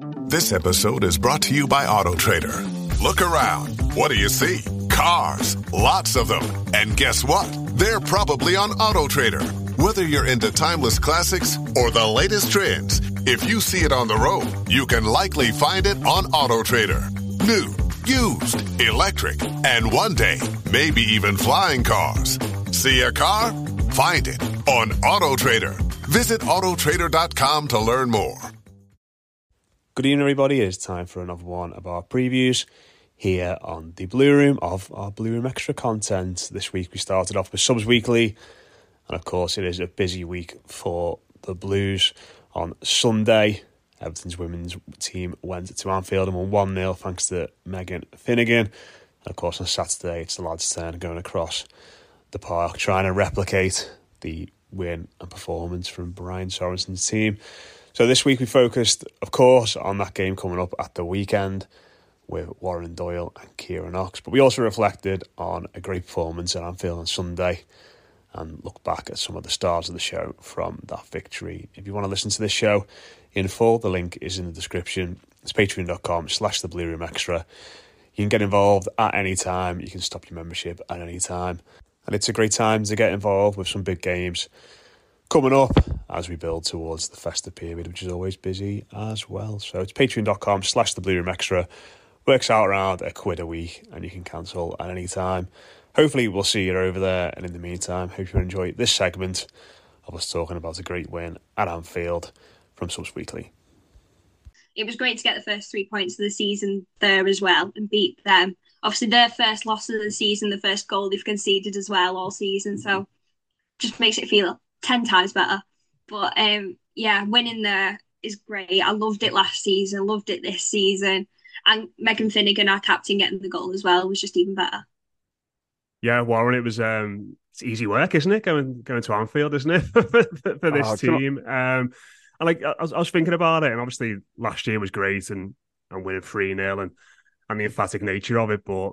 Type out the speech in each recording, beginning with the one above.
This episode is brought to you by AutoTrader. Look around. What do you see? Cars. Lots of them. And guess what? They're probably on AutoTrader. Whether you're into timeless classics or the latest trends, if you see it on the road, you can likely find it on AutoTrader. New used, electric, and one day, maybe even flying cars. See a car? Find it on AutoTrader. Visit Autotrader.com to learn more. Good evening, everybody. It's time for another one of our previews here on the Blue Room of our Blue Room Extra content. This week we started off with Subs Weekly, and of course, it is a busy week for the Blues on Sunday. Everton's women's team went to Anfield and won 1 0 thanks to Megan Finnigan. And of course, on Saturday, it's the lads' turn going across the park, trying to replicate the win and performance from Brian Sorensen's team. So this week we focused, of course, on that game coming up at the weekend with Warren Doyle and Keiran Knox. But we also reflected on a great performance at Anfield on Sunday and look back at some of the stars of the show from that victory. If you want to listen to this show in full, the link is in the description. It's patreon.com slash the Blue Room Extra. You can get involved at any time. You can stop your membership at any time. And it's a great time to get involved with some big games coming up as we build towards the festive period, which is always busy as well. So it's patreon.com slash the Blue Room Extra. Works out around a quid a week and you can cancel at any time hopefully we'll see you over there. And in the meantime, hope you enjoy this segment of us talking about a great win at Anfield from Subs Weekly. It was great to get the first three points of the season there as well and beat them. Obviously, their first loss of the season, the first goal they've conceded as well all season. So just makes it feel 10 times better. But um, yeah, winning there is great. I loved it last season, loved it this season. And Megan Finnigan, our captain, getting the goal as well was just even better. Yeah, Warren, it was um, it's easy work, isn't it? Going going to Anfield, isn't it, for, for, this oh, team? Um, and like I was, I was, thinking about it, and obviously last year was great, and and winning three 0 and and the emphatic nature of it. But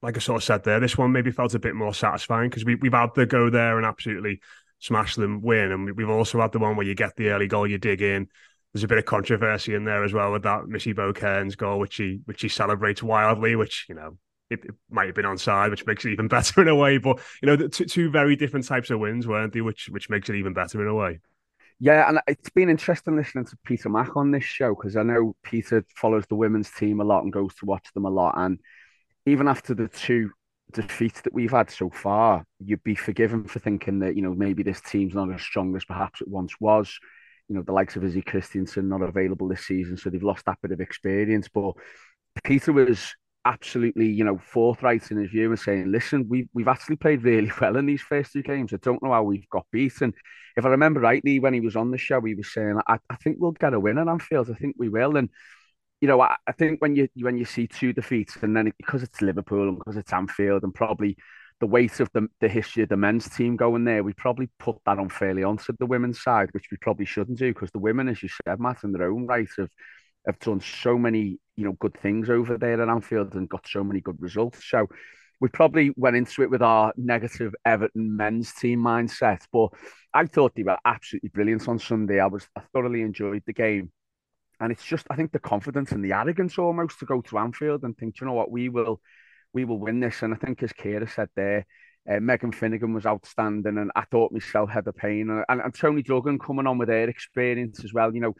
like I sort of said there, this one maybe felt a bit more satisfying because we we've had the go there and absolutely smash them, win, and we've also had the one where you get the early goal, you dig in. There's a bit of controversy in there as well with that Missy Bo Kearns' goal, which he which he celebrates wildly, which you know it, it, might have been on side, which makes it even better in a way. But you know, two, two very different types of wins, weren't they? Which which makes it even better in a way. Yeah, and it's been interesting listening to Peter Mack on this show because I know Peter follows the women's team a lot and goes to watch them a lot. And even after the two defeats that we've had so far, you'd be forgiven for thinking that you know maybe this team's not as strong as perhaps it once was. You know, the likes of Izzy Christiansen not available this season, so they've lost that bit of experience. But Peter was absolutely, you know, forthright in his view and saying, listen, we've, we've actually played really well in these first two games. I don't know how we've got beaten. If I remember rightly, when he was on the show, he was saying, I, I think we'll get a win at Anfield. I think we will. And, you know, I, I think when you when you see two defeats and then because it's Liverpool and because it's Anfield and probably the weight of the, the history of the men's team going there, we probably put that unfairly onto the women's side, which we probably shouldn't do because the women, as you said, Matt, in their own right, have have done so many, you know, good things over there at Anfield and got so many good results. So we probably went into it with our negative Everton men's team mindset, but I thought they were absolutely brilliant on Sunday. I was I thoroughly enjoyed the game. And it's just, I think, the confidence and the arrogance almost to go to Anfield and think, you know what, we will, we will win this. And I think, as Kira said there, uh, Megan Finnigan was outstanding, and I thought myself had a pain. And, and, and Toni Duggan coming on with her experience as well. You know,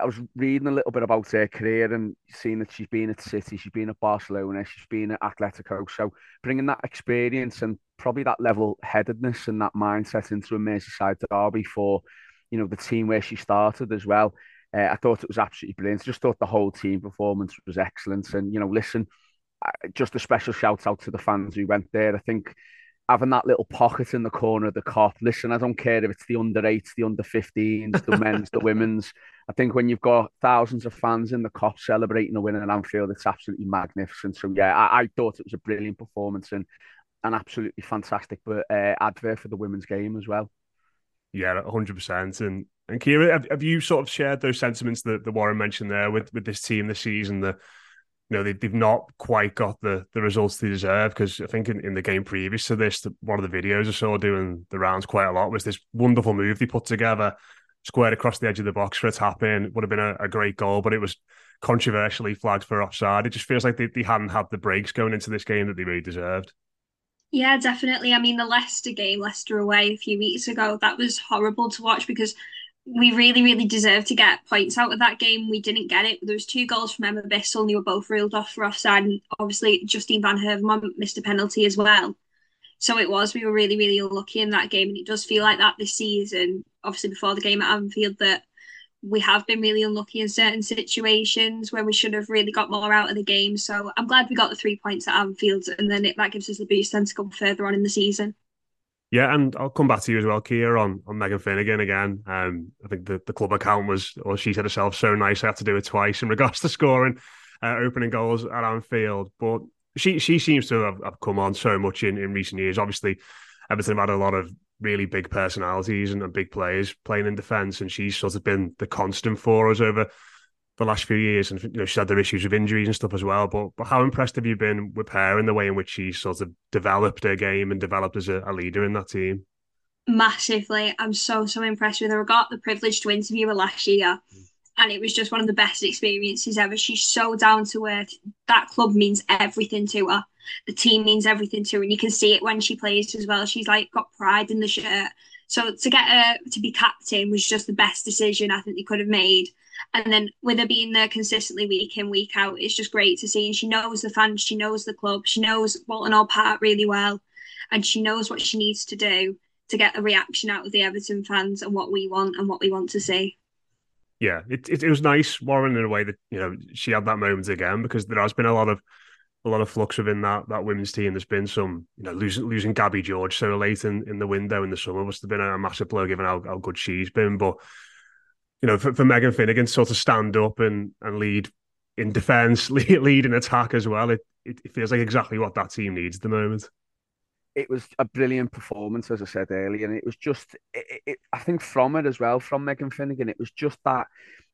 I was reading a little bit about her career and seeing that she's been at City, she's been at Barcelona, she's been at Atletico. So bringing that experience and probably that level headedness and that mindset into a Merseyside derby for, you know, the team where she started as well. Uh, I thought it was absolutely brilliant. I just thought the whole team performance was excellent. And, you know, listen, just a special shout out to the fans who went there. I think having that little pocket in the corner of the Kop. Listen, I don't care if it's the under eights, the under 15s, the men's, the women's. I think when you've got thousands of fans in the Kop celebrating a win in Anfield, it's absolutely magnificent. So yeah, I, I thought it was a brilliant performance and an absolutely fantastic uh, advert for the women's game as well. Yeah, hundred percent. And and Kira, have, have you sort of shared those sentiments that the Warren mentioned there with with this team this season? The you know they, they've not quite got the the results they deserve because I think in, in the game previous to this, the, one of the videos I saw doing the rounds quite a lot was this wonderful move they put together squared across the edge of the box for a tap in. Would have been a, a, great goal, but it was controversially flagged for offside. It just feels like they, they hadn't had the breaks going into this game that they really deserved. Yeah, definitely. I mean, the Leicester game, Leicester away a few weeks ago, that was horrible to watch because we really, really deserved to get points out of that game. We didn't get it. There was two goals from Emma Bissell, and they were both ruled off for offside. And obviously, Justine Vanhaevermaet missed a penalty as well. So it was. We were really, really unlucky in that game, and it does feel like that this season. Obviously, before the game at Anfield, that we have been really unlucky in certain situations where we should have really got more out of the game. So I'm glad we got the three points at Anfield, and then it, that gives us the boost then to go further on in the season. Yeah, and I'll come back to you as well, Kia, on, on Megan Finnigan again. Um, I think the, the club account was, or she said herself, so nice I had to do it twice in regards to scoring uh, opening goals at Anfield. But she she seems to have, have come on so much in, in recent years. Obviously, Everton have had a lot of really big personalities and, and big players playing in defence, and she's sort of been the constant for us over the last few years. And you know, she's had their issues with injuries and stuff as well. But but how impressed have you been with her and the way in which she sort of developed her game and developed as a, a leader in that team? Massively, I'm so so impressed with her. I got the privilege to interview her last year. And it was just one of the best experiences ever. She's so down to earth. That club means everything to her. The team means everything to her, and you can see it when she plays as well. She's like got pride in the shirt. So to get her to be captain was just the best decision I think they could have made. And then with her being there consistently week in, week out, it's just great to see. And she knows the fans, she knows the club, she knows Walton Hall Park really well, and she knows what she needs to do to get a reaction out of the Everton fans and what we want and what we want to see yeah, it, it, it was nice, Warren, in a way that you know she had that moment again because there has been a lot of a lot of flux within that that women's team. There's been some, you know, losing losing Gabby George so late in, in the window in the summer must have been a massive blow given how, how good she's been. But you know, for, for Megan Finnigan to sort of stand up and and lead in defence, lead, lead in attack as well, it, it, it feels like exactly what that team needs at the moment it was a brilliant performance, as I said earlier, and it was just, it, it, I think, from it as well, from Megan Finnigan, it was just that.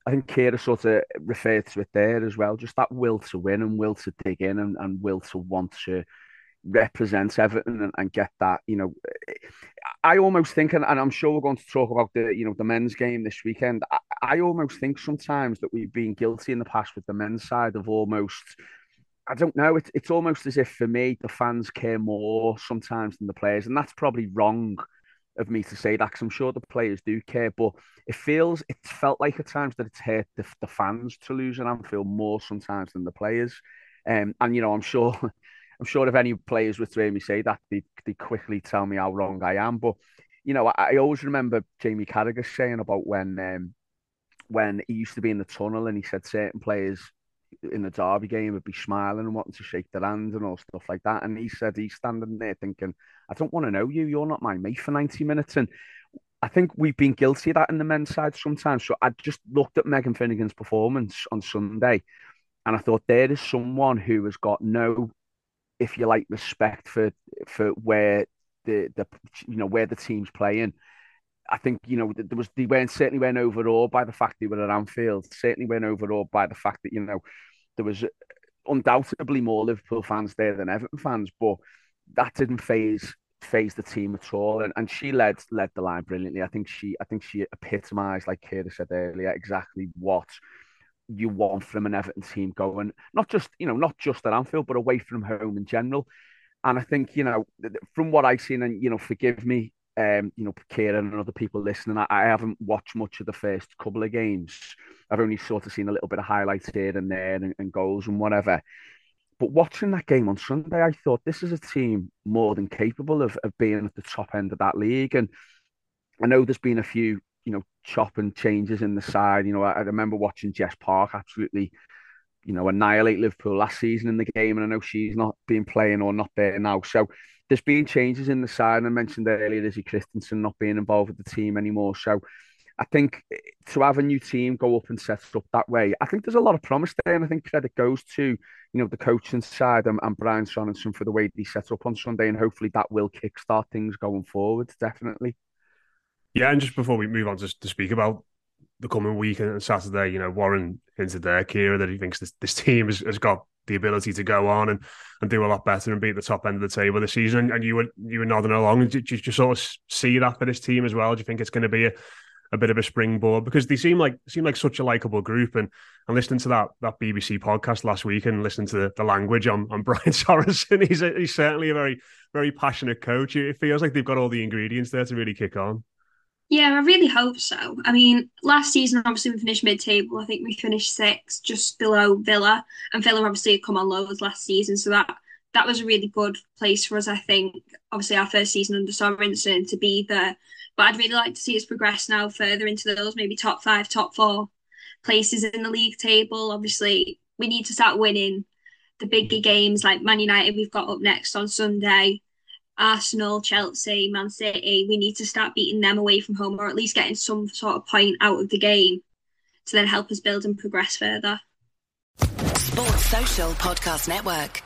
I think Kira sort of referred to it there as well, just that will to win and will to dig in and, and will to want to represent Everton and, and get that. You know, I almost think, and, and I'm sure we're going to talk about the you know the men's game this weekend. I, I almost think sometimes that we've been guilty in the past with the men's side of almost I don't know. It's it's almost as if for me the fans care more sometimes than the players, and that's probably wrong of me to say that because I'm sure the players do care, but it feels it's felt like at times that it's hurt the, the fans to lose and I feel more sometimes than the players. Um, and you know, I'm sure I'm sure if any players would hear me say that, they they quickly tell me how wrong I am. But you know, I, I always remember Jamie Carragher saying about when um, when he used to be in the tunnel and he said certain players in the derby game would be smiling and wanting to shake their hand and all stuff like that. And he said he's standing there thinking, I don't want to know you. You're not my mate for 90 minutes. And I think we've been guilty of that in the men's side sometimes. So I just looked at Megan Finnigan's performance on Sunday and I thought there is someone who has got no, if you like, respect for for where the, the you know, where the team's playing. I think you know there was they weren't certainly weren't overawed by the fact they were at Anfield. Certainly weren't overawed by the fact that you know there was undoubtedly more Liverpool fans there than Everton fans, but that didn't phase phase the team at all. And and she led led the line brilliantly. I think she I think she epitomised, like Kira said earlier, exactly what you want from an Everton team going, not just you know, not just at Anfield, but away from home in general. And I think you know, from what I've seen, and you know, forgive me, um, you know, Kieran and other people listening, I, I, haven't watched much of the first couple of games. I've only sort of seen a little bit of highlights here and there and, and goals and whatever. But watching that game on Sunday, I thought this is a team more than capable of, of being at the top end of that league. And I know there's been a few, you know, chop and changes in the side. You know, I, I remember watching Jess Park absolutely, you know, annihilate Liverpool last season in the game. And I know she's not been playing or not there now. So there's been changes in the side. I mentioned earlier Izzy Christiansen not being involved with the team anymore. So I think eh, to have a new team go up and set up that way, I think there's a lot of promise there, and I think credit goes to you know the coaching side and, and Brian Sorensen for the way they set up on Sunday, and hopefully that will kickstart things going forward. Definitely. Yeah, and just before we move on to, to speak about the coming week and Saturday, you know, Warren hinted there, Kira, that he thinks this, this team has, has got the ability to go on and, and do a lot better and be at the top end of the table this season. And you were you were nodding along. Did you, did you sort of see that for this team as well? Do you think it's going to be a, a bit of a springboard because they seem like seem like such a likable group. And and listening to that that BBC podcast last week and listening to the, the language on, on Brian Sorensen, he's a, he's certainly a very very passionate coach. It feels like they've got all the ingredients there to really kick on. Yeah, I really hope so. I mean, last season obviously we finished mid-table. I think we finished sixth, just below Villa, and Villa obviously had come on lows last season, so that that was a really good place for us. I think obviously our first season under Sorensen to be there but I'd really like to see us progress now further into those maybe top five, top four places in the league table. Obviously, we need to start winning the bigger games like Man United, we've got up next on Sunday. Arsenal, Chelsea, Man City, we need to start beating them away from home or at least getting some sort of point out of the game to then help us build and progress further. Sports Social Podcast Network.